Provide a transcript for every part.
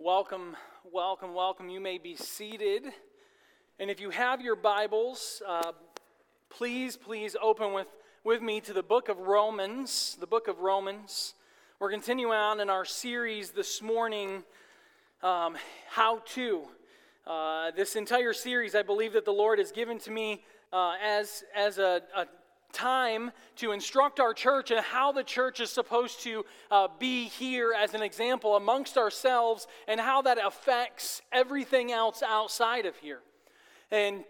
Welcome, welcome, welcome. You may be seated. And if you have your Bibles, uh, please, please open with, with me to the book of Romans. The book of Romans. We're continuing on in our series this morning, um, How to. Uh, this entire series, I believe that the Lord has given to me uh, as, as a, a time to instruct our church and how the church is supposed to uh, be here as an example amongst ourselves and how that affects everything else outside of here. And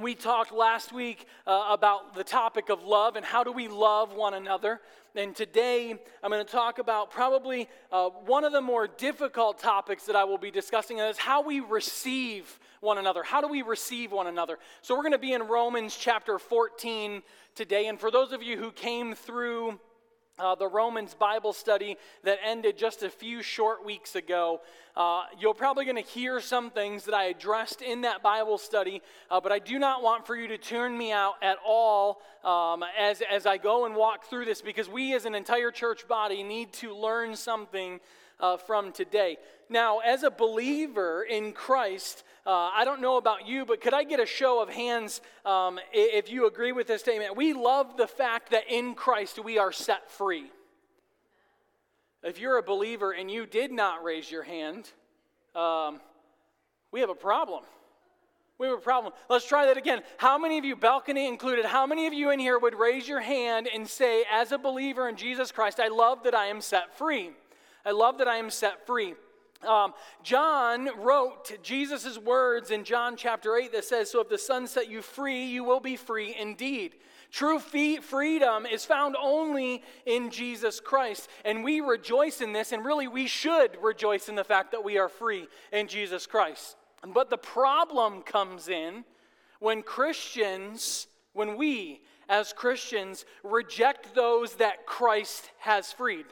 we talked last week uh, about the topic of love and how do we love one another. And today I'm going to talk about probably uh, one of the more difficult topics that I will be discussing, and is how we receive one another. How do we receive one another? So we're going to be in Romans chapter 14 today. And for those of you who came through uh, the Romans Bible study that ended just a few short weeks ago. Uh, you're probably going to hear some things that I addressed in that Bible study, uh, but I do not want for you to turn me out at all um, as, as I go and walk through this because we as an entire church body need to learn something uh, from today. Now, as a believer in Christ, uh, I don't know about you, but could I get a show of hands um, if you agree with this statement? We love the fact that in Christ we are set free. If you're a believer and you did not raise your hand, um, we have a problem. We have a problem. Let's try that again. How many of you, balcony included, how many of you in here would raise your hand and say, as a believer in Jesus Christ, I love that I am set free? I love that I am set free. Um, John wrote Jesus' words in John chapter 8 that says, So if the Son set you free, you will be free indeed. True freedom is found only in Jesus Christ. And we rejoice in this, and really we should rejoice in the fact that we are free in Jesus Christ. But the problem comes in when Christians, when we as Christians reject those that Christ has freed.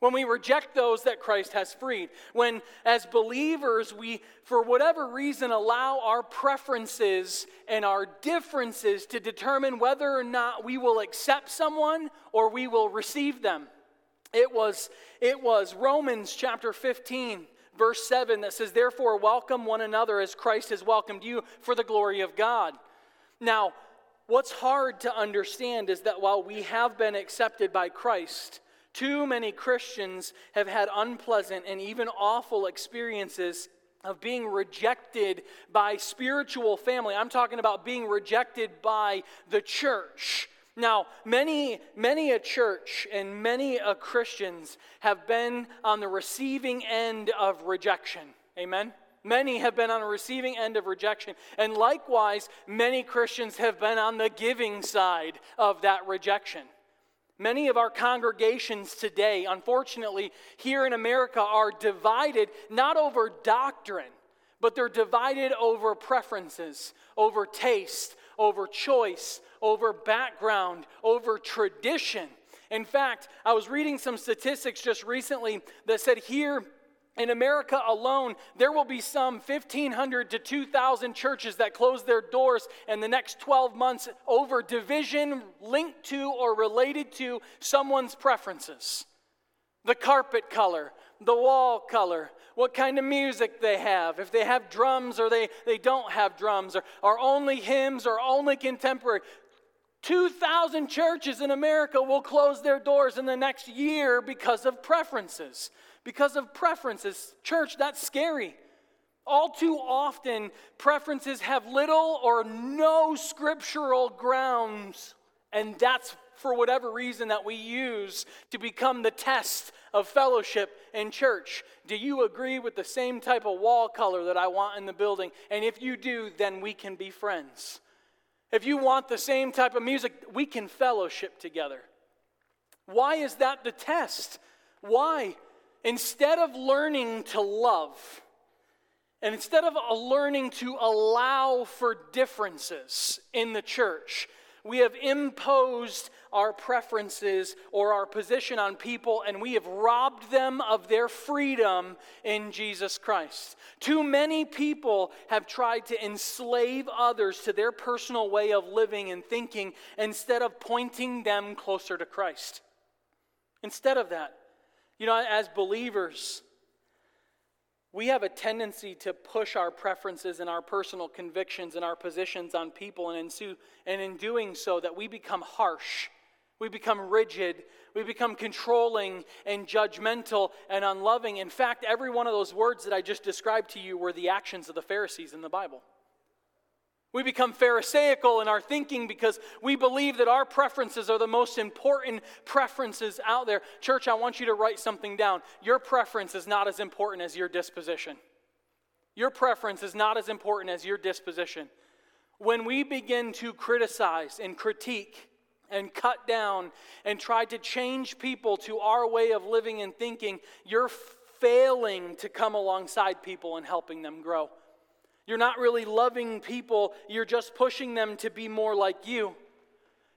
When we reject those that Christ has freed. When, as believers, we, for whatever reason, allow our preferences and our differences to determine whether or not we will accept someone or we will receive them. It was, it was Romans chapter 15, verse 7 that says, Therefore, welcome one another as Christ has welcomed you for the glory of God. Now, what's hard to understand is that while we have been accepted by Christ, too many Christians have had unpleasant and even awful experiences of being rejected by spiritual family. I'm talking about being rejected by the church. Now, many, many a church and many a Christians have been on the receiving end of rejection. Amen? Many have been on the receiving end of rejection. And likewise, many Christians have been on the giving side of that rejection. Many of our congregations today, unfortunately, here in America, are divided not over doctrine, but they're divided over preferences, over taste, over choice, over background, over tradition. In fact, I was reading some statistics just recently that said here in America alone, there will be some 1,500 to 2,000 churches that close their doors in the next 12 months over division linked to or related to someone's preferences. The carpet color, the wall color, what kind of music they have, if they have drums or they, they don't have drums, or, or only hymns or only contemporary. 2,000 churches in America will close their doors in the next year because of preferences because of preferences. Church, that's scary. All too often, preferences have little or no scriptural grounds, and that's for whatever reason that we use to become the test of fellowship in church. Do you agree with the same type of wall color that I want in the building? And if you do, then we can be friends. If you want the same type of music, we can fellowship together. Why is that the test? Why? Instead of learning to love, and instead of learning to allow for differences in the church, we have imposed our preferences or our position on people and we have robbed them of their freedom in Jesus Christ. Too many people have tried to enslave others to their personal way of living and thinking instead of pointing them closer to Christ. Instead of that, you know, as believers, we have a tendency to push our preferences and our personal convictions and our positions on people, and in, and in doing so, that we become harsh, we become rigid, we become controlling and judgmental and unloving. In fact, every one of those words that I just described to you were the actions of the Pharisees in the Bible. We become Pharisaical in our thinking because we believe that our preferences are the most important preferences out there. Church, I want you to write something down. Your preference is not as important as your disposition. Your preference is not as important as your disposition. When we begin to criticize and critique and cut down and try to change people to our way of living and thinking, you're failing to come alongside people and helping them grow. You're not really loving people, you're just pushing them to be more like you.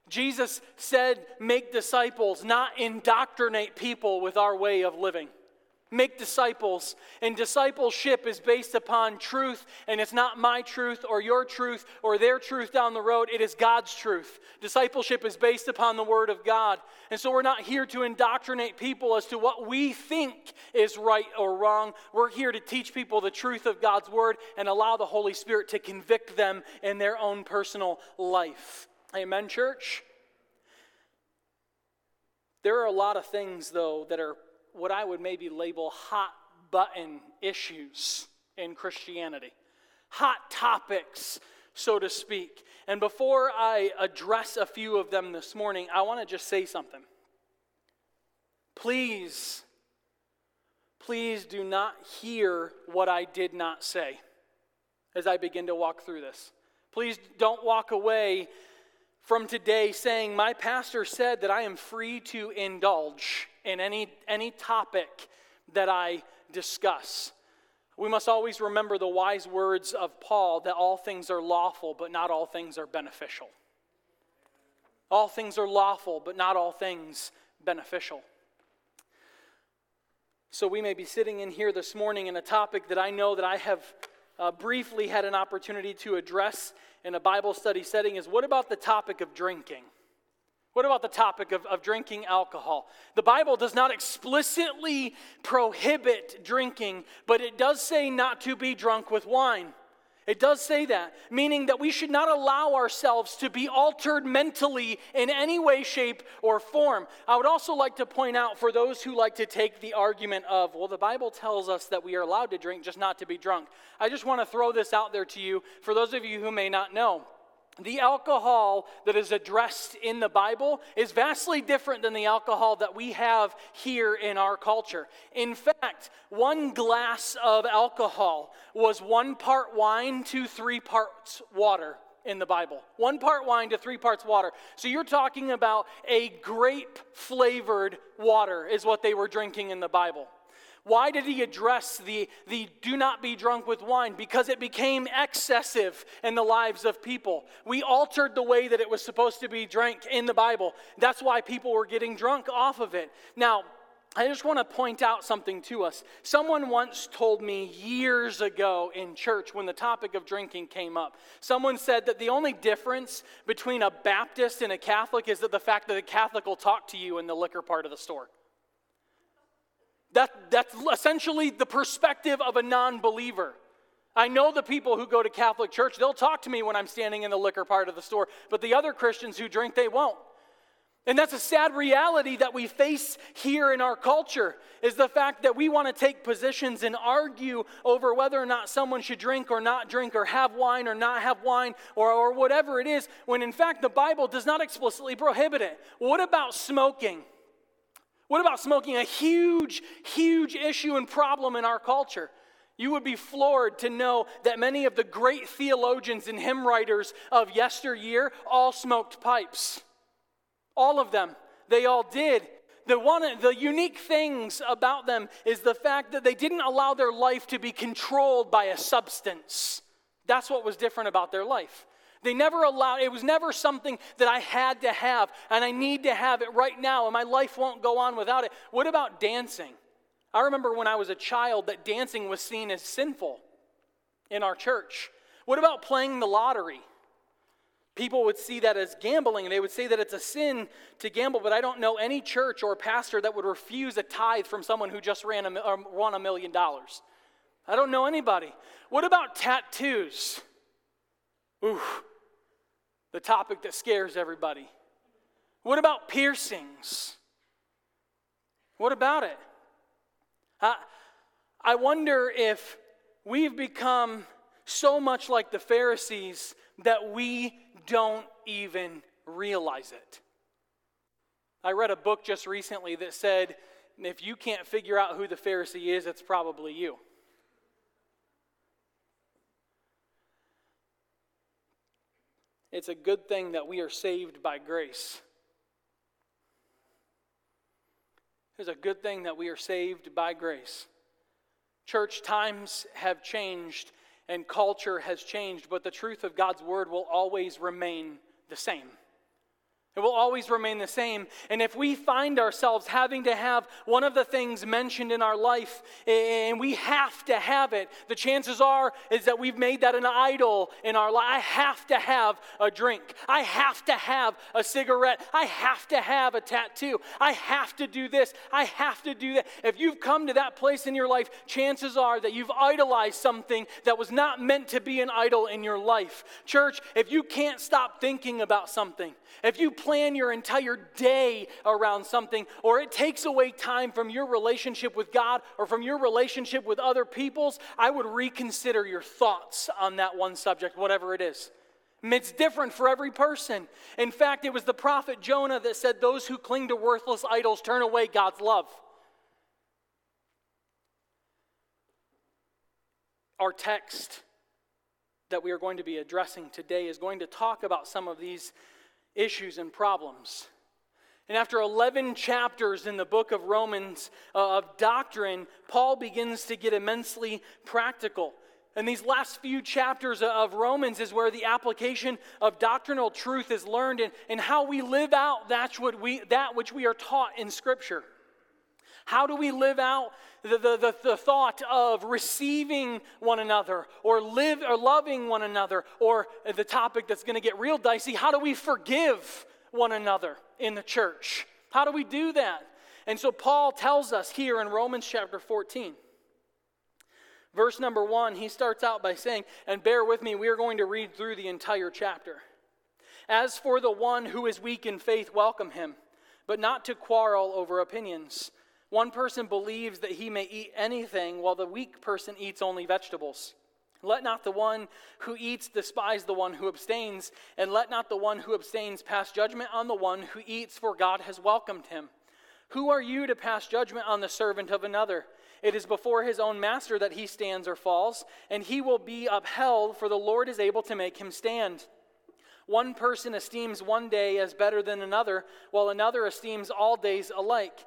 Jesus said, Make disciples, not indoctrinate people with our way of living make disciples. And discipleship is based upon truth, and it's not my truth or your truth or their truth down the road. It is God's truth. Discipleship is based upon the Word of God. And so we're not here to indoctrinate people as to what we think is right or wrong. We're here to teach people the truth of God's Word and allow the Holy Spirit to convict them in their own personal life. Amen, church? There are a lot of things, though, that are what I would maybe label hot button issues in Christianity, hot topics, so to speak. And before I address a few of them this morning, I want to just say something. Please, please do not hear what I did not say as I begin to walk through this. Please don't walk away from today saying, My pastor said that I am free to indulge in any, any topic that I discuss. We must always remember the wise words of Paul that all things are lawful, but not all things are beneficial. All things are lawful, but not all things beneficial. So we may be sitting in here this morning in a topic that I know that I have uh, briefly had an opportunity to address in a Bible study setting is what about the topic of drinking? What about the topic of, of drinking alcohol? The Bible does not explicitly prohibit drinking, but it does say not to be drunk with wine. It does say that, meaning that we should not allow ourselves to be altered mentally in any way, shape, or form. I would also like to point out for those who like to take the argument of, well, the Bible tells us that we are allowed to drink, just not to be drunk. I just want to throw this out there to you for those of you who may not know the alcohol that is addressed in the Bible is vastly different than the alcohol that we have here in our culture. In fact, one glass of alcohol was one part wine to three parts water in the Bible. One part wine to three parts water. So you're talking about a grape flavored water, is what they were drinking in the Bible. Why did he address the, the do not be drunk with wine? Because it became excessive in the lives of people. We altered the way that it was supposed to be drank in the Bible. That's why people were getting drunk off of it. Now, I just want to point out something to us. Someone once told me years ago in church when the topic of drinking came up. Someone said that the only difference between a Baptist and a Catholic is that the fact that a Catholic will talk to you in the liquor part of the store. That, that's essentially the perspective of a non believer. I know the people who go to Catholic church, they'll talk to me when I'm standing in the liquor part of the store, but the other Christians who drink, they won't. And that's a sad reality that we face here in our culture is the fact that we want to take positions and argue over whether or not someone should drink or not drink or have wine or not have wine or, or whatever it is, when in fact the Bible does not explicitly prohibit it. What about smoking? What about smoking? A huge, huge issue and problem in our culture. You would be floored to know that many of the great theologians and hymn writers of yesteryear all smoked pipes. All of them. They all did. The, one, the unique things about them is the fact that they didn't allow their life to be controlled by a substance. That's what was different about their life. They never allowed, it was never something that I had to have and I need to have it right now and my life won't go on without it. What about dancing? I remember when I was a child that dancing was seen as sinful in our church. What about playing the lottery? People would see that as gambling and they would say that it's a sin to gamble, but I don't know any church or pastor that would refuse a tithe from someone who just ran a, won a million dollars. I don't know anybody. What about tattoos? Ooh, the topic that scares everybody. What about piercings? What about it? I, I wonder if we've become so much like the Pharisees that we don't even realize it. I read a book just recently that said if you can't figure out who the Pharisee is, it's probably you. It's a good thing that we are saved by grace. It's a good thing that we are saved by grace. Church times have changed and culture has changed, but the truth of God's word will always remain the same. It will always remain the same. And if we find ourselves having to have one of the things mentioned in our life and we have to have it, the chances are is that we've made that an idol in our life. I have to have a drink. I have to have a cigarette. I have to have a tattoo. I have to do this. I have to do that. If you've come to that place in your life, chances are that you've idolized something that was not meant to be an idol in your life. Church, if you can't stop thinking about something, if you plan your entire day around something, or it takes away time from your relationship with God or from your relationship with other people's, I would reconsider your thoughts on that one subject, whatever it is. It's different for every person. In fact, it was the prophet Jonah that said, Those who cling to worthless idols turn away God's love. Our text that we are going to be addressing today is going to talk about some of these issues and problems. And after 11 chapters in the book of Romans uh, of doctrine, Paul begins to get immensely practical. And these last few chapters of Romans is where the application of doctrinal truth is learned and, and how we live out that's what we, that which we are taught in Scripture. How do we live out the, the, the, the, thought of receiving one another or live or loving one another or the topic that's going to get real dicey? How do we forgive one another in the church? How do we do that? And so paul tells us here in romans chapter 14 verse number one he starts out by saying and bear with me we are going to read through the entire chapter. As for the one who is weak in faith welcome him but not to quarrel over opinions one person believes that he may eat anything, while the weak person eats only vegetables. Let not the one who eats despise the one who abstains, and let not the one who abstains pass judgment on the one who eats, for God has welcomed him. Who are you to pass judgment on the servant of another? It is before his own master that he stands or falls, and he will be upheld, for the Lord is able to make him stand. One person esteems one day as better than another, while another esteems all days alike.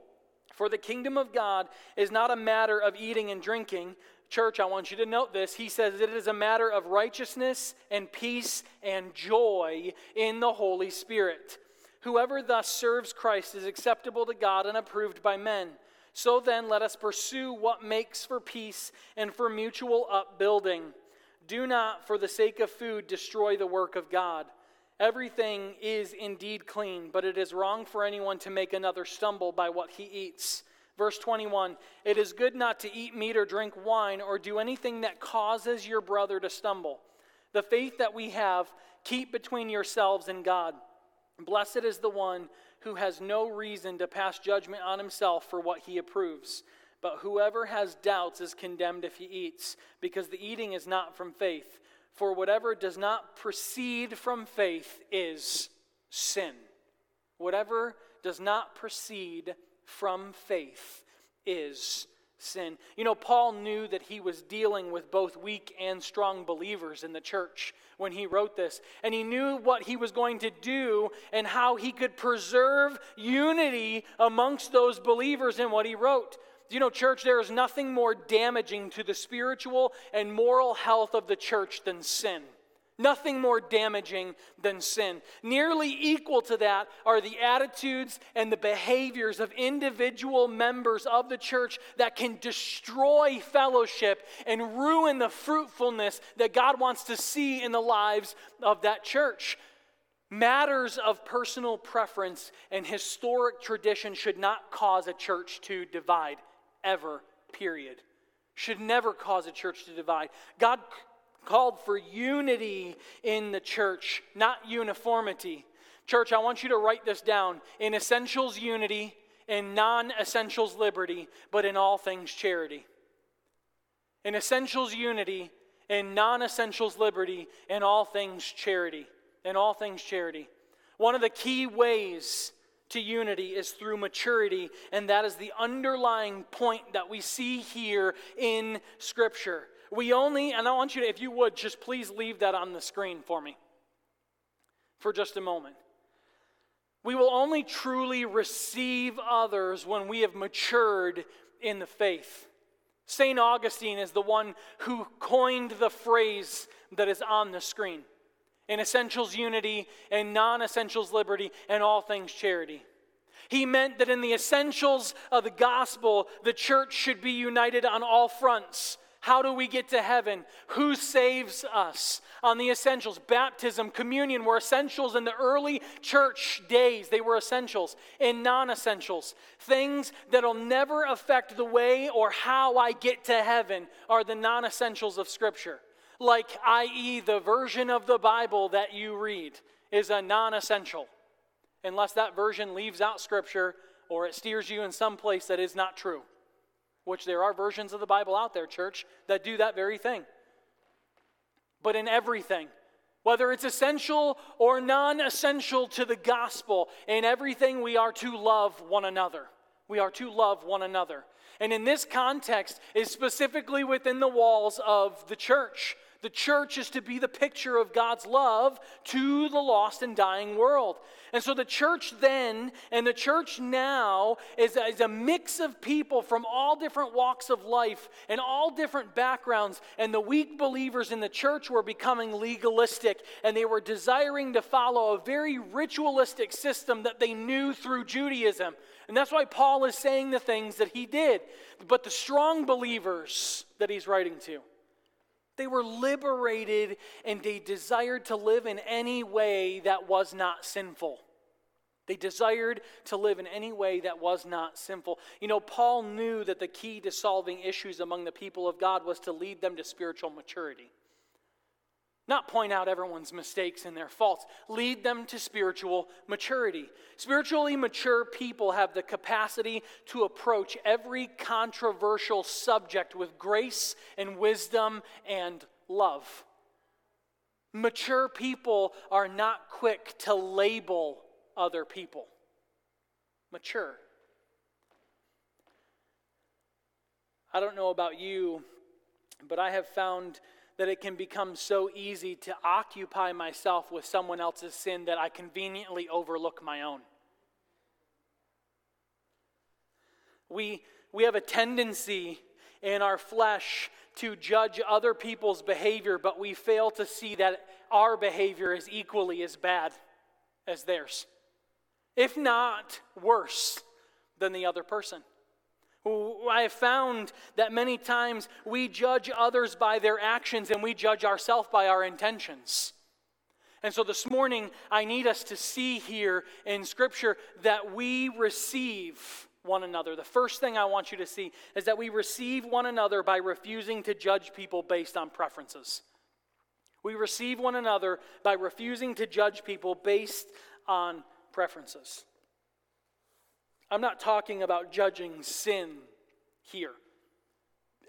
For the kingdom of God is not a matter of eating and drinking. Church, I want you to note this. He says it is a matter of righteousness and peace and joy in the Holy Spirit. Whoever thus serves Christ is acceptable to God and approved by men. So then, let us pursue what makes for peace and for mutual upbuilding. Do not, for the sake of food, destroy the work of God. Everything is indeed clean, but it is wrong for anyone to make another stumble by what he eats. Verse 21 It is good not to eat meat or drink wine or do anything that causes your brother to stumble. The faith that we have, keep between yourselves and God. Blessed is the one who has no reason to pass judgment on himself for what he approves. But whoever has doubts is condemned if he eats, because the eating is not from faith. For whatever does not proceed from faith is sin. Whatever does not proceed from faith is sin. You know, Paul knew that he was dealing with both weak and strong believers in the church when he wrote this. And he knew what he was going to do and how he could preserve unity amongst those believers in what he wrote. You know, church, there is nothing more damaging to the spiritual and moral health of the church than sin. Nothing more damaging than sin. Nearly equal to that are the attitudes and the behaviors of individual members of the church that can destroy fellowship and ruin the fruitfulness that God wants to see in the lives of that church. Matters of personal preference and historic tradition should not cause a church to divide ever, period. Should never cause a church to divide. God called for unity in the church, not uniformity. Church, I want you to write this down. In essentials, unity. In non essentials, liberty. But in all things, charity. In essentials, unity. In non essentials, liberty. In all things, charity. In all things, charity. One of the key ways to unity is through maturity, and that is the underlying point that we see here in Scripture. We only, and I want you to, if you would, just please leave that on the screen for me for just a moment. We will only truly receive others when we have matured in the faith. St. Augustine is the one who coined the phrase that is on the screen in essentials unity, and non essentials liberty, and all things charity. He meant that in the essentials of the gospel, the church should be united on all fronts. How do we get to heaven? Who saves us? On the essentials, baptism, communion were essentials in the early church days. They were essentials. In non essentials, things that'll never affect the way or how I get to heaven are the non essentials of Scripture like, i.e., the version of the Bible that you read, is a non essential, unless that version leaves out Scripture or it steers you in some place that is not true. Which there are versions of the Bible out there, church, that do that very thing. But in everything, whether it's essential or non essential to the gospel, in everything we are to love one another. We are to love one another. And in this context, is specifically within the walls of the church. The church is to be the picture of God's love to the lost and dying world. And so the church then and the church now is is a mix of people from all different walks of life and all different backgrounds. And the weak believers in the church were becoming legalistic and they were desiring to follow a very ritualistic system that they knew through Judaism. And that's why Paul is saying the things that he did. But the strong believers that he's writing to, they were liberated and they desired to live in any way that was not sinful. They desired to live in any way that was not sinful. You know, Paul knew that the key to solving issues among the people of God was to lead them to spiritual maturity. Not point out everyone's mistakes and their faults. Lead them to spiritual maturity. Spiritually mature people have the capacity to approach every controversial subject with grace and wisdom and love. Mature people are not quick to label other people. Mature. I don't know about you, but I have found that it can become so easy to occupy myself with someone else's sin that I conveniently overlook my own. We, we have a tendency in our flesh to judge other people's behavior, but we fail to see that our behavior is equally as bad as theirs, if not worse than the other person. I have found that many times we judge others by their actions and we judge ourselves by our intentions. And so this morning, I need us to see here in Scripture that we receive one another. The first thing I want you to see is that we receive one another by refusing to judge people based on preferences. We receive one another by refusing to judge people based on preferences. I'm not talking about judging sin here.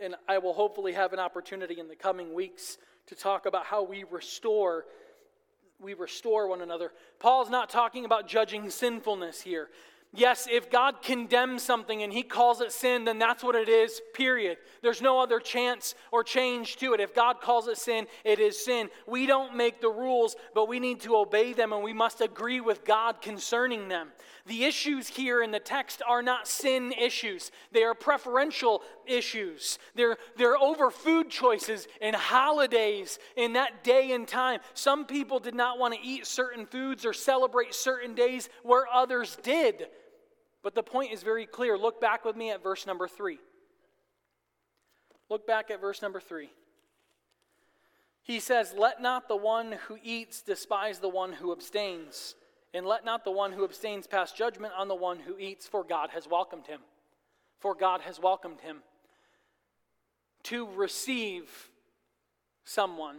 And I will hopefully have an opportunity in the coming weeks to talk about how we restore we restore one another. Paul's not talking about judging sinfulness here. Yes, if God condemns something and he calls it sin, then that's what it is, period. There's no other chance or change to it. If God calls it sin, it is sin. We don't make the rules, but we need to obey them and we must agree with God concerning them. The issues here in the text are not sin issues, they are preferential issues. They're, they're over food choices and holidays in that day and time. Some people did not want to eat certain foods or celebrate certain days where others did. But the point is very clear. Look back with me at verse number three. Look back at verse number three. He says, Let not the one who eats despise the one who abstains, and let not the one who abstains pass judgment on the one who eats, for God has welcomed him. For God has welcomed him. To receive someone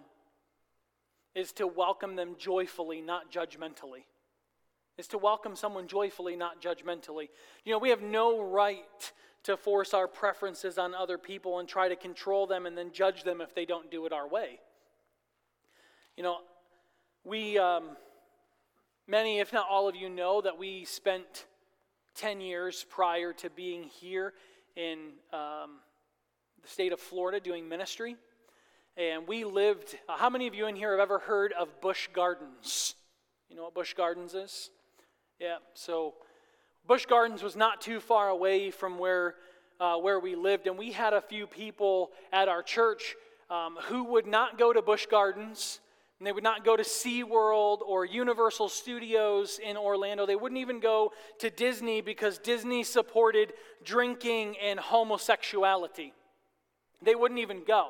is to welcome them joyfully, not judgmentally is to welcome someone joyfully, not judgmentally. You know, we have no right to force our preferences on other people and try to control them and then judge them if they don't do it our way. You know, we, um, many, if not all of you, know that we spent 10 years prior to being here in um, the state of Florida doing ministry. And we lived, uh, how many of you in here have ever heard of Busch Gardens? You know what Busch Gardens is? Yeah, so Busch Gardens was not too far away from where, uh, where we lived, and we had a few people at our church um, who would not go to Busch Gardens, and they would not go to SeaWorld or Universal Studios in Orlando. They wouldn't even go to Disney because Disney supported drinking and homosexuality. They wouldn't even go.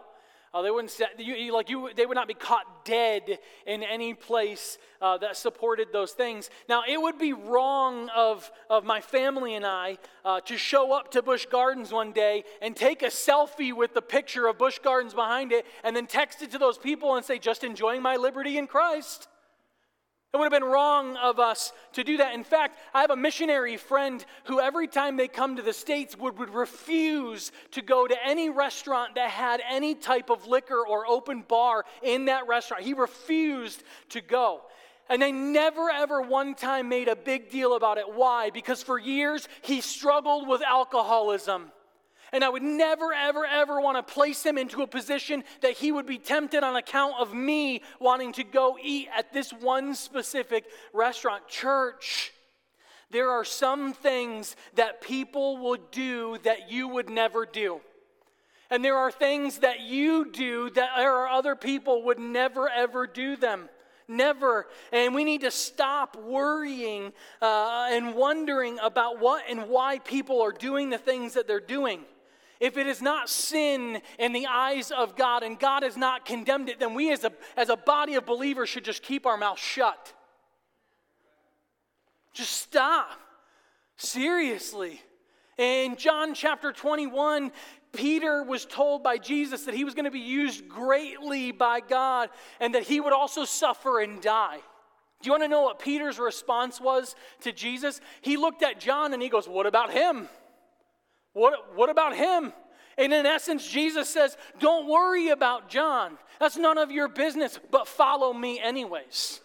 Uh, they wouldn't you, you, like you. They would not be caught dead in any place uh, that supported those things. Now, it would be wrong of of my family and I uh, to show up to Busch Gardens one day and take a selfie with the picture of Busch Gardens behind it, and then text it to those people and say, "Just enjoying my liberty in Christ." It would have been wrong of us to do that. In fact, I have a missionary friend who, every time they come to the States, would, would refuse to go to any restaurant that had any type of liquor or open bar in that restaurant. He refused to go. And they never, ever one time made a big deal about it. Why? Because for years he struggled with alcoholism. And I would never, ever, ever want to place him into a position that he would be tempted on account of me wanting to go eat at this one specific restaurant. Church, there are some things that people will do that you would never do. And there are things that you do that there are other people would never, ever do them. Never. And we need to stop worrying uh, and wondering about what and why people are doing the things that they're doing. If it is not sin in the eyes of God and God has not condemned it, then we as a, as a body of believers should just keep our mouth shut. Just stop. Seriously. In John chapter 21, Peter was told by Jesus that he was going to be used greatly by God and that he would also suffer and die. Do you want to know what Peter's response was to Jesus? He looked at John and he goes, What about him? What, what about him? And in essence, Jesus says, Don't worry about John. That's none of your business, but follow me anyways.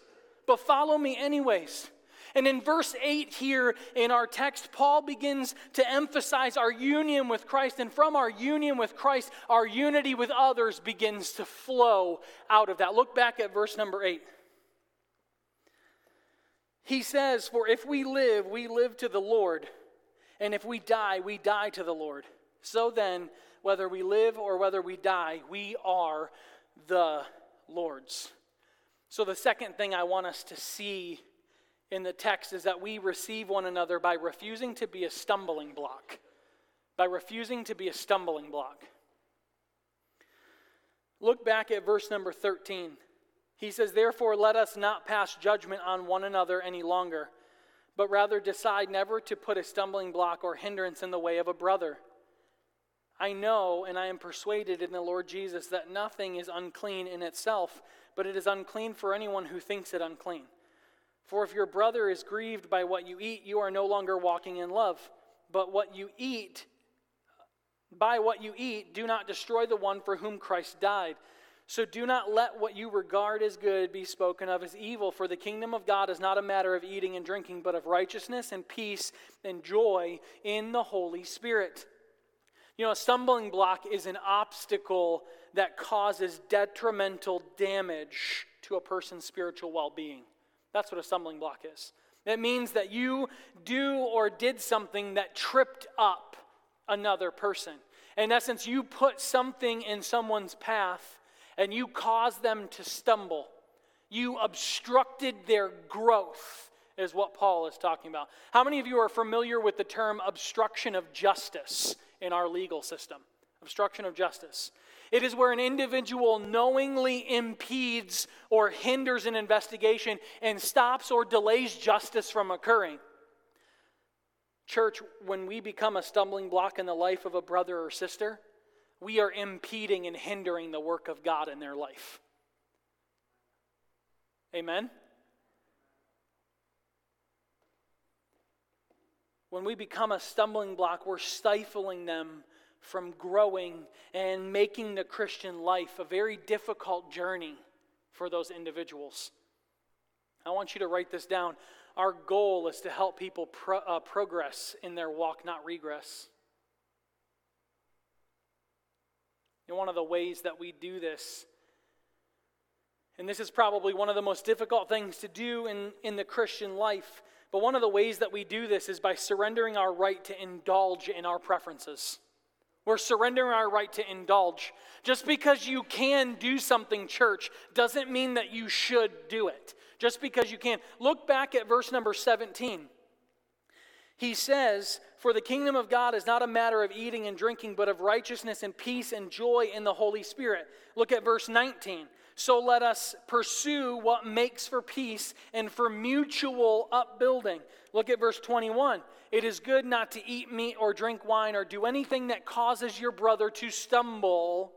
But follow me anyways. And in verse 8 here in our text, Paul begins to emphasize our union with Christ. And from our union with Christ, our unity with others begins to flow out of that. Look back at verse number 8. He says, For if we live, we live to the Lord. And if we die, we die to the Lord. So then, whether we live or whether we die, we are the Lord's. So, the second thing I want us to see in the text is that we receive one another by refusing to be a stumbling block. by refusing to be a stumbling block. Look back at verse number 13. He says, Therefore, let us not pass judgment on one another any longer, but rather decide never to put a stumbling block or hindrance in the way of a brother. I know and I am persuaded in the Lord Jesus that nothing is unclean in itself, but it is unclean for anyone who thinks it unclean. For if your brother is grieved by what you eat, you are no longer walking in love. But what you eat, by what you eat, do not destroy the one for whom Christ died. So do not let what you regard as good be spoken of as evil, for the kingdom of God is not a matter of eating and drinking, but of righteousness and peace and joy in the Holy Spirit. You know, a stumbling block is an obstacle that causes detrimental damage to a person's spiritual well being. That's what a stumbling block is. It means that you do or did something that tripped up another person. In essence, you put something in someone's path and you caused them to stumble. You obstructed their growth, is what Paul is talking about. How many of you are familiar with the term obstruction of justice in our legal system? Obstruction of justice. It is where an individual knowingly impedes or hinders an investigation and stops or delays justice from occurring. Church, when we become a stumbling block in the life of a brother or sister, we are impeding and hindering the work of God in their life. Amen? When we become a stumbling block, we're stifling them from growing and making the Christian life a very difficult journey for those individuals. I want you to write this down. Our goal is to help people pro- uh, progress in their walk, not regress. One of the ways that we do this, and this is probably one of the most difficult things to do in, in the Christian life, but one of the ways that we do this is by surrendering our right to indulge in our preferences. We're surrendering our right to indulge. Just because you can do something, church, doesn't mean that you should do it. Just because you can. Look back at verse number 17. He says, For the kingdom of God is not a matter of eating and drinking, but of righteousness and peace and joy in the Holy Spirit. Look at verse 19. So let us pursue what makes for peace and for mutual upbuilding. Look at verse 21. It is good not to eat meat or drink wine or do anything that causes your brother to stumble.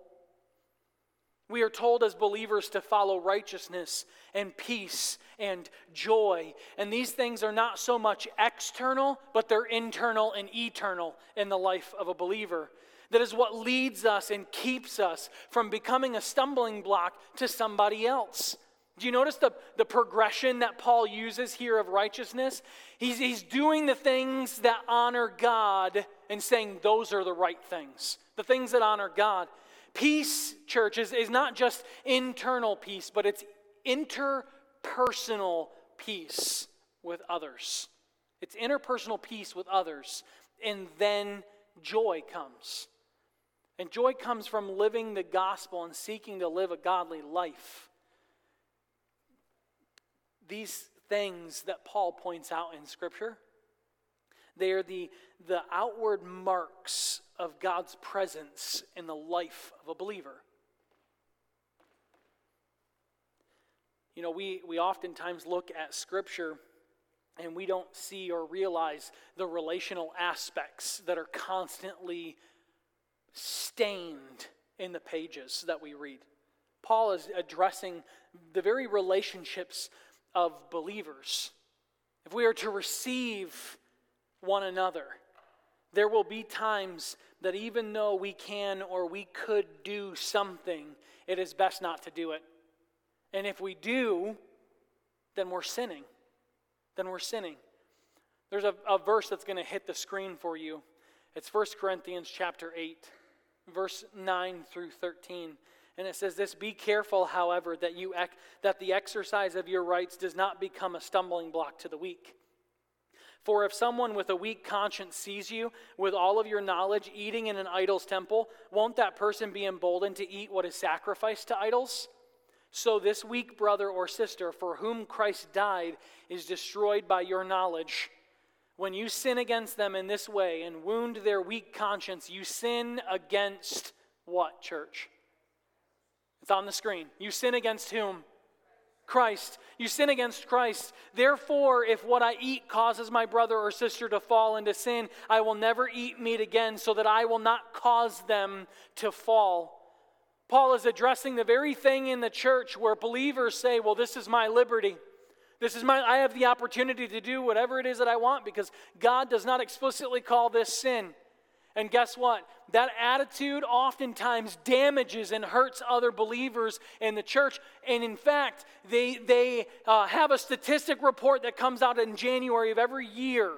We are told as believers to follow righteousness and peace and joy. And these things are not so much external, but they're internal and eternal in the life of a believer. That is what leads us and keeps us from becoming a stumbling block to somebody else. Do you notice the, the progression that Paul uses here of righteousness? He's, he's doing the things that honor God and saying those are the right things, the things that honor God. Peace, church, is, is not just internal peace, but it's interpersonal peace with others. It's interpersonal peace with others, and then joy comes. And joy comes from living the gospel and seeking to live a godly life. These things that Paul points out in Scripture, they are the, the outward marks of God's presence in the life of a believer. You know, we, we oftentimes look at Scripture and we don't see or realize the relational aspects that are constantly stained in the pages that we read. Paul is addressing the very relationships of believers. If we are to receive one another, there will be times that even though we can or we could do something, it is best not to do it. And if we do, then we're sinning. Then we're sinning. There's a, a verse that's going to hit the screen for you. It's 1 Corinthians chapter 8 verse 9 through 13. And it says this Be careful, however, that, you ec- that the exercise of your rights does not become a stumbling block to the weak. For if someone with a weak conscience sees you with all of your knowledge eating in an idol's temple, won't that person be emboldened to eat what is sacrificed to idols? So this weak brother or sister for whom Christ died is destroyed by your knowledge. When you sin against them in this way and wound their weak conscience, you sin against what, church? It's on the screen. You sin against whom? Christ. You sin against Christ. Therefore, if what I eat causes my brother or sister to fall into sin, I will never eat meat again so that I will not cause them to fall. Paul is addressing the very thing in the church where believers say, Well, this is my liberty. This is my, I have the opportunity to do whatever it is that I want because God does not explicitly call this sin. And guess what? That attitude oftentimes damages and hurts other believers in the church. And in fact, they, they uh, have a statistic report that comes out in January of every year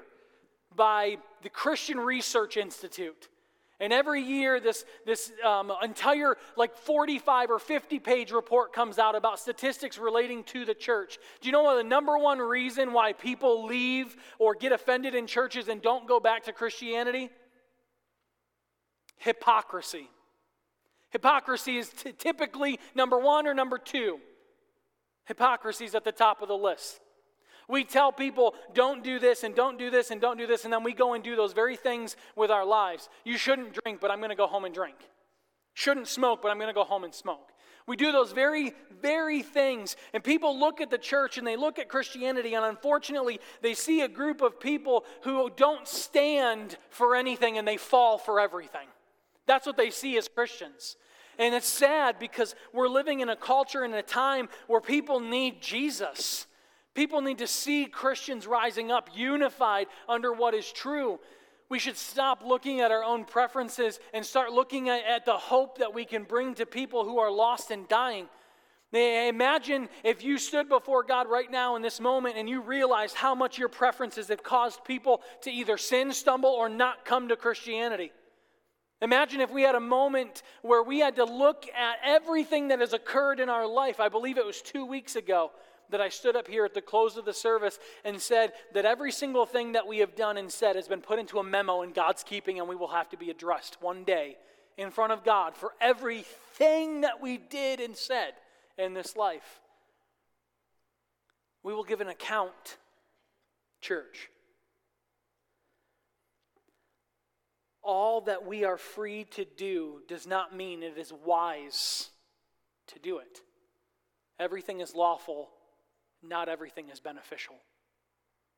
by the Christian Research Institute. And every year, this, this um, entire like 45 or 50 page report comes out about statistics relating to the church. Do you know what the number one reason why people leave or get offended in churches and don't go back to Christianity? hypocrisy. Hypocrisy is t- typically number one or number two. Hypocrisy is at the top of the list. We tell people, don't do this and don't do this and don't do this, and then we go and do those very things with our lives. You shouldn't drink, but I'm going to go home and drink. Shouldn't smoke, but I'm going to go home and smoke. We do those very, very things. And people look at the church and they look at Christianity, and unfortunately, they see a group of people who don't stand for anything and they fall for everything. That's what they see as Christians. And it's sad because we're living in a culture and a time where people need Jesus. People need to see Christians rising up, unified under what is true. We should stop looking at our own preferences and start looking at, at the hope that we can bring to people who are lost and dying. Imagine if you stood before God right now in this moment and you realized how much your preferences have caused people to either sin, stumble, or not come to Christianity. Imagine if we had a moment where we had to look at everything that has occurred in our life. I believe it was two weeks ago that I stood up here at the close of the service and said that every single thing that we have done and said has been put into a memo in God's keeping, and we will have to be addressed one day in front of God for everything that we did and said in this life. We will give an account, church. all that we are free to do does not mean it is wise to do it. Everything is lawful, not everything is beneficial.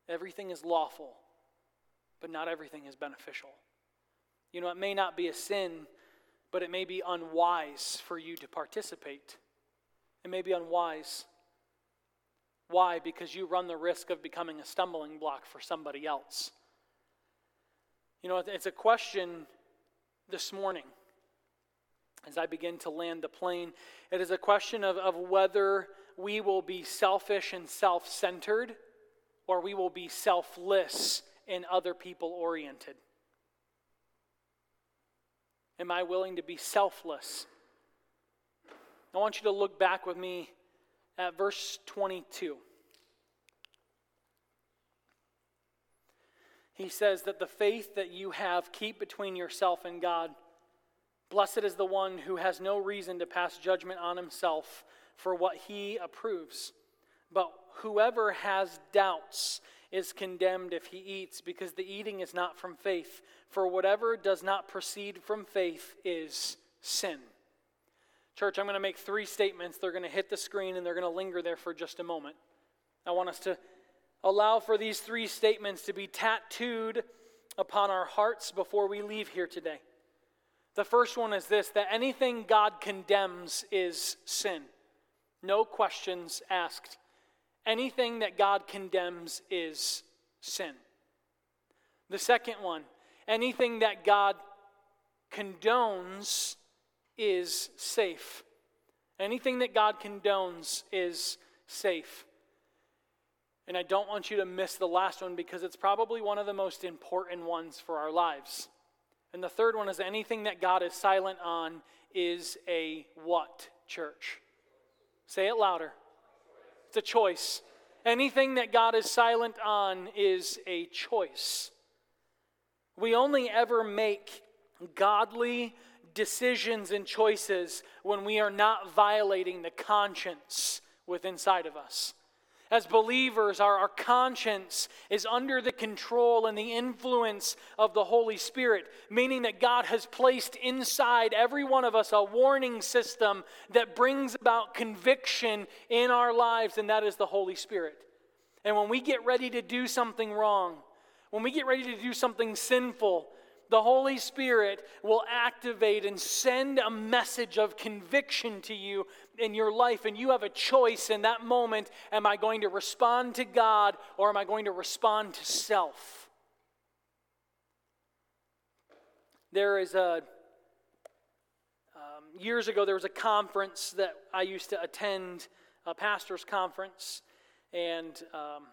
Everything is lawful, but not everything is beneficial. You know, it may not be a sin, but it may be unwise for you to participate. It may be unwise. Why? Because you run the risk of becoming a stumbling block for somebody else. You know, it's a question this morning as I begin to land the plane. It is a question of, of whether we will be selfish and self centered or we will be selfless and other people oriented. Am I willing to be selfless? I want you to look back with me at verse 22. he says that the faith that you have keep between yourself and God. Blessed is the one who has no reason to pass judgment on himself for what he approves. But whoever has doubts is condemned if he eats, because the eating is not from faith. For whatever does not proceed from faith is sin. Church, I'm going to make three statements. They're going to hit the screen and they're going to linger there for just a moment. I want us to allow for these three statements to be tattooed upon our hearts before we leave here today. The first one is this that anything God condemns is sin. No questions asked. Anything that God condemns is sin. The second one, anything that God condones is safe. Anything that God condones is safe. And I don't want you to miss the last one because it's probably one of the most important ones for our lives. And the third one is anything that God is silent on is a what, church? Say it louder. It's a choice. Anything that God is silent on is a choice. We only ever make godly decisions and choices when we are not violating the conscience within inside of us. As believers, our, our conscience is under the control and the influence of the Holy Spirit, meaning that God has placed inside every one of us a warning system that brings about conviction in our lives, and that is the Holy Spirit. And when we get ready to do something wrong, when we get ready to do something sinful, the Holy Spirit will activate and send a message of conviction to you in your life, and you have a choice in that moment. Am I going to respond to God or am I going to respond to self? There is a, um, years ago, there was a conference that I used to attend, a pastor's conference, and um,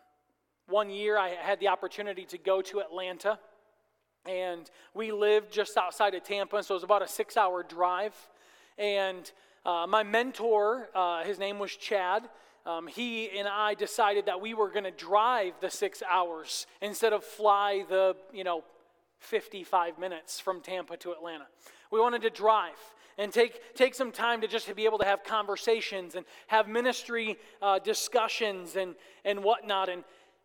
one year I had the opportunity to go to Atlanta. And we lived just outside of Tampa, so it was about a six hour drive. And uh, my mentor, uh, his name was Chad, um, he and I decided that we were going to drive the six hours instead of fly the, you know, 55 minutes from Tampa to Atlanta. We wanted to drive and take, take some time to just be able to have conversations and have ministry uh, discussions and, and whatnot. And,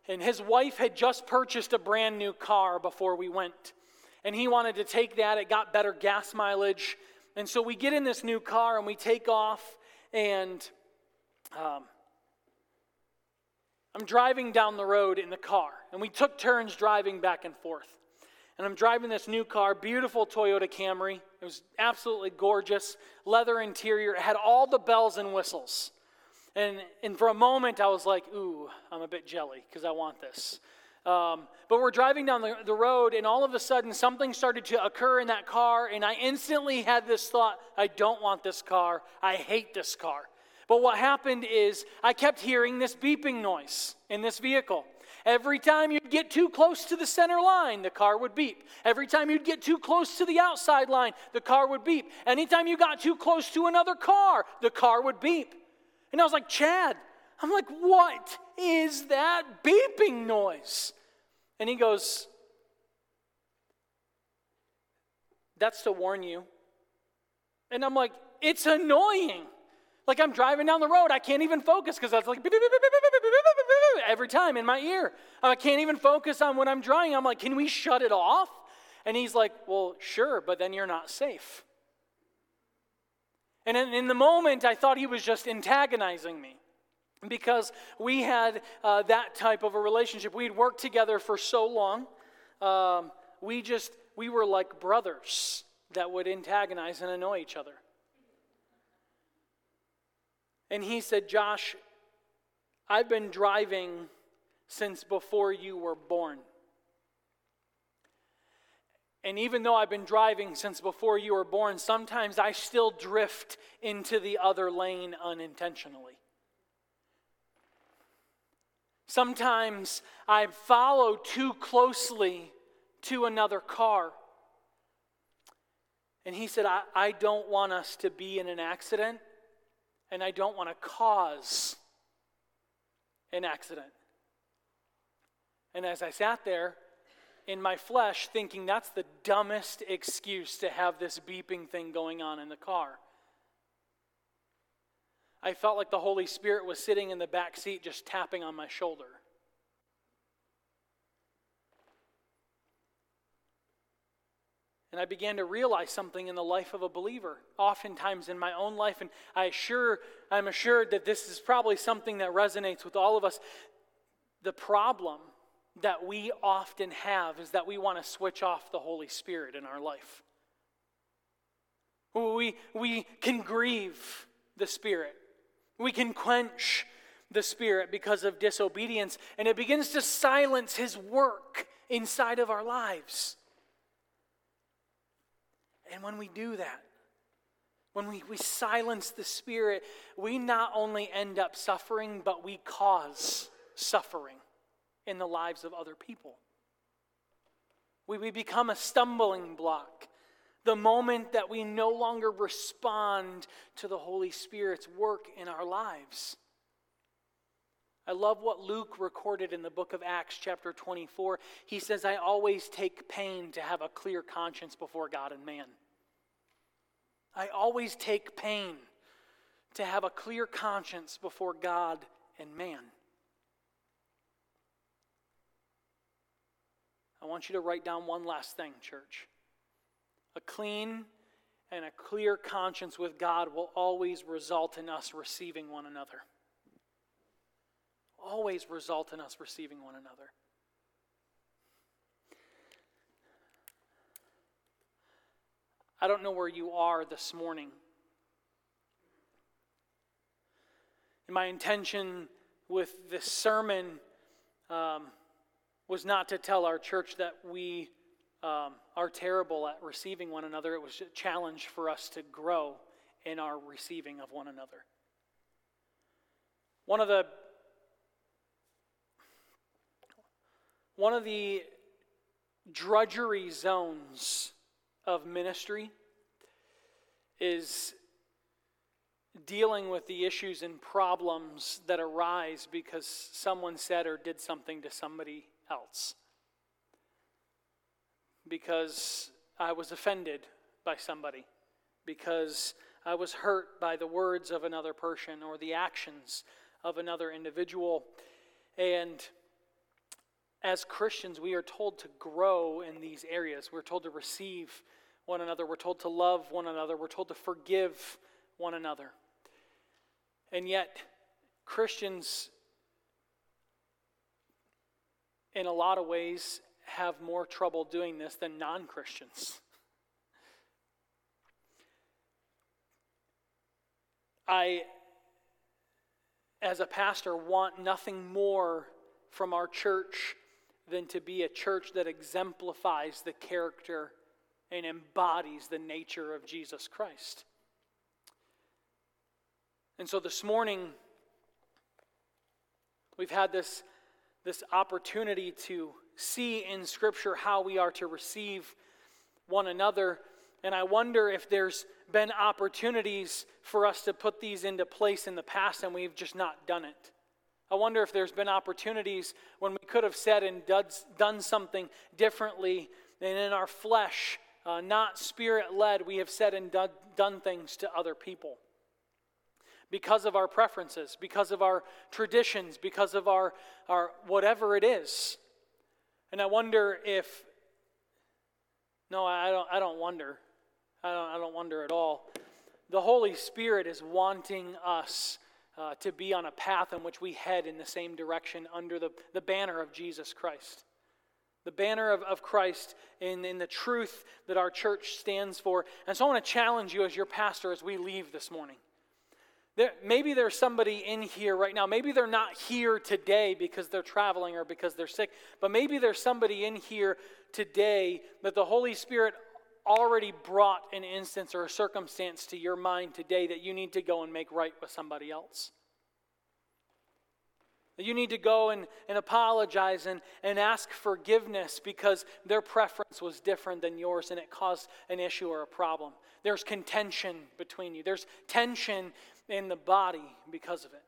and his wife had just purchased a brand new car before we went. And he wanted to take that. It got better gas mileage. And so we get in this new car and we take off. And um, I'm driving down the road in the car. And we took turns driving back and forth. And I'm driving this new car, beautiful Toyota Camry. It was absolutely gorgeous, leather interior. It had all the bells and whistles. And, and for a moment, I was like, ooh, I'm a bit jelly because I want this. Um, but we're driving down the, the road, and all of a sudden, something started to occur in that car, and I instantly had this thought I don't want this car. I hate this car. But what happened is I kept hearing this beeping noise in this vehicle. Every time you'd get too close to the center line, the car would beep. Every time you'd get too close to the outside line, the car would beep. Anytime you got too close to another car, the car would beep. And I was like, Chad, I'm like, what is that beeping noise? And he goes, that's to warn you. And I'm like, it's annoying. Like I'm driving down the road, I can't even focus because that's like every time in my ear. I can't even focus on what I'm driving. I'm like, can we shut it off? And he's like, well, sure, but then you're not safe. And in, in the moment, I thought he was just antagonizing me because we had uh, that type of a relationship. We'd worked together for so long. Um, we just, we were like brothers that would antagonize and annoy each other. And he said, Josh, I've been driving since before you were born. And even though I've been driving since before you were born, sometimes I still drift into the other lane unintentionally. Sometimes I follow too closely to another car. And he said, I, I don't want us to be in an accident, and I don't want to cause an accident. And as I sat there, in my flesh thinking that's the dumbest excuse to have this beeping thing going on in the car. I felt like the Holy Spirit was sitting in the back seat just tapping on my shoulder. And I began to realize something in the life of a believer, oftentimes in my own life, and I assure, I'm assured that this is probably something that resonates with all of us. The problem that we often have is that we want to switch off the Holy Spirit in our life. We, we can grieve the Spirit, we can quench the Spirit because of disobedience, and it begins to silence His work inside of our lives. And when we do that, when we, we silence the Spirit, we not only end up suffering, but we cause suffering in the lives of other people. We, we become a stumbling block the moment that we no longer respond to the Holy Spirit's work in our lives. I love what Luke recorded in the book of Acts, chapter 24. He says, I always take pain to have a clear conscience before God and man. I always take pain to have a clear conscience before God and man. I want you to write down one last thing, church. A clean and a clear conscience with God will always result in us receiving one another. Always result in us receiving one another. I don't know where you are this morning. And my intention with this sermon um, was not to tell our church that we um, are terrible at receiving one another. It was a challenge for us to grow in our receiving of one another. One of the one of the drudgery zones of ministry is dealing with the issues and problems that arise because someone said or did something to somebody else. Because I was offended by somebody. Because I was hurt by the words of another person or the actions of another individual. And as Christians, we are told to grow in these areas. We're told to receive one another. We're told to love one another. We're told to forgive one another. And yet, Christians, in a lot of ways, have more trouble doing this than non Christians. I, as a pastor, want nothing more from our church than to be a church that exemplifies the character and embodies the nature of Jesus Christ. And so this morning, we've had this, this opportunity to see in Scripture how we are to receive one another. And I wonder if there's been opportunities for us to put these into place in the past and we've just not done it. I wonder if there's been opportunities when we could have said and done something differently, and in our flesh, uh, not spirit led, we have said and done, done things to other people. Because of our preferences, because of our traditions, because of our, our whatever it is. And I wonder if, no, I don't, I don't wonder. I don't, I don't wonder at all. The Holy Spirit is wanting us uh, to be on a path in which we head in the same direction under the, the banner of Jesus Christ. The banner of, of Christ in, in the truth that our church stands for. And so I want to challenge you as your pastor as we leave this morning. There, maybe there's somebody in here right now. Maybe they're not here today because they're traveling or because they're sick, but maybe there's somebody in here today that the Holy Spirit already brought an instance or a circumstance to your mind today that you need to go and make right with somebody else. You need to go and, and apologize and, and ask forgiveness because their preference was different than yours and it caused an issue or a problem. There's contention between you, there's tension in the body because of it.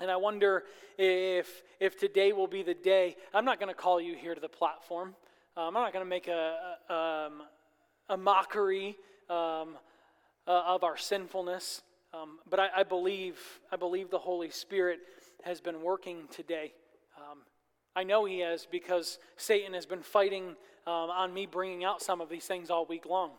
And I wonder if, if today will be the day. I'm not going to call you here to the platform. Um, I'm not going to make a, a, um, a mockery um, uh, of our sinfulness. Um, but I, I, believe, I believe the Holy Spirit has been working today. Um, I know He has because Satan has been fighting um, on me bringing out some of these things all week long.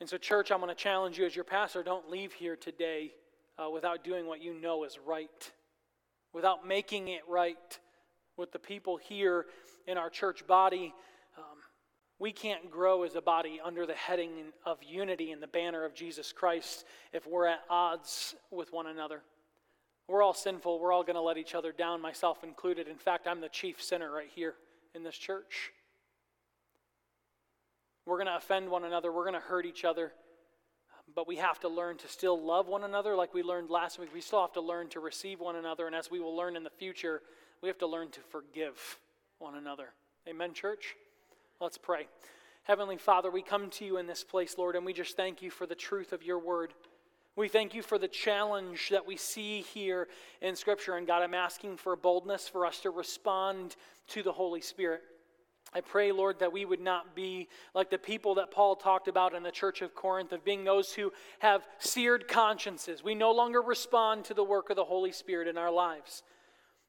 And so, church, I'm going to challenge you as your pastor don't leave here today uh, without doing what you know is right, without making it right with the people here in our church body. Um, we can't grow as a body under the heading of unity and the banner of Jesus Christ if we're at odds with one another. We're all sinful. We're all going to let each other down, myself included. In fact, I'm the chief sinner right here in this church. We're going to offend one another. We're going to hurt each other. But we have to learn to still love one another like we learned last week. We still have to learn to receive one another. And as we will learn in the future, we have to learn to forgive one another. Amen, church? Let's pray. Heavenly Father, we come to you in this place, Lord, and we just thank you for the truth of your word. We thank you for the challenge that we see here in Scripture. And God, I'm asking for boldness for us to respond to the Holy Spirit. I pray, Lord, that we would not be like the people that Paul talked about in the church of Corinth, of being those who have seared consciences. We no longer respond to the work of the Holy Spirit in our lives.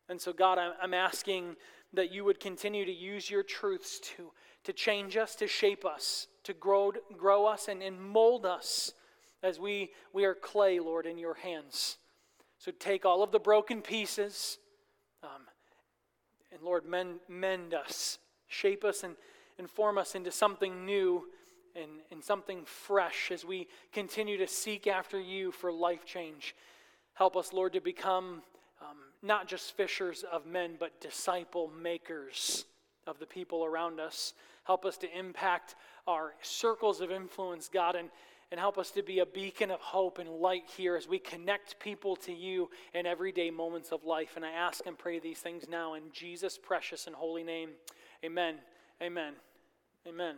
And so, God, I'm asking that you would continue to use your truths to, to change us, to shape us, to grow, grow us, and, and mold us as we, we are clay, Lord, in your hands. So take all of the broken pieces, um, and Lord, mend, mend us, shape us, and, and form us into something new and, and something fresh as we continue to seek after you for life change. Help us, Lord, to become um, not just fishers of men, but disciple makers of the people around us. Help us to impact our circles of influence, God, and, and help us to be a beacon of hope and light here as we connect people to you in everyday moments of life. And I ask and pray these things now in Jesus' precious and holy name. Amen. Amen. Amen.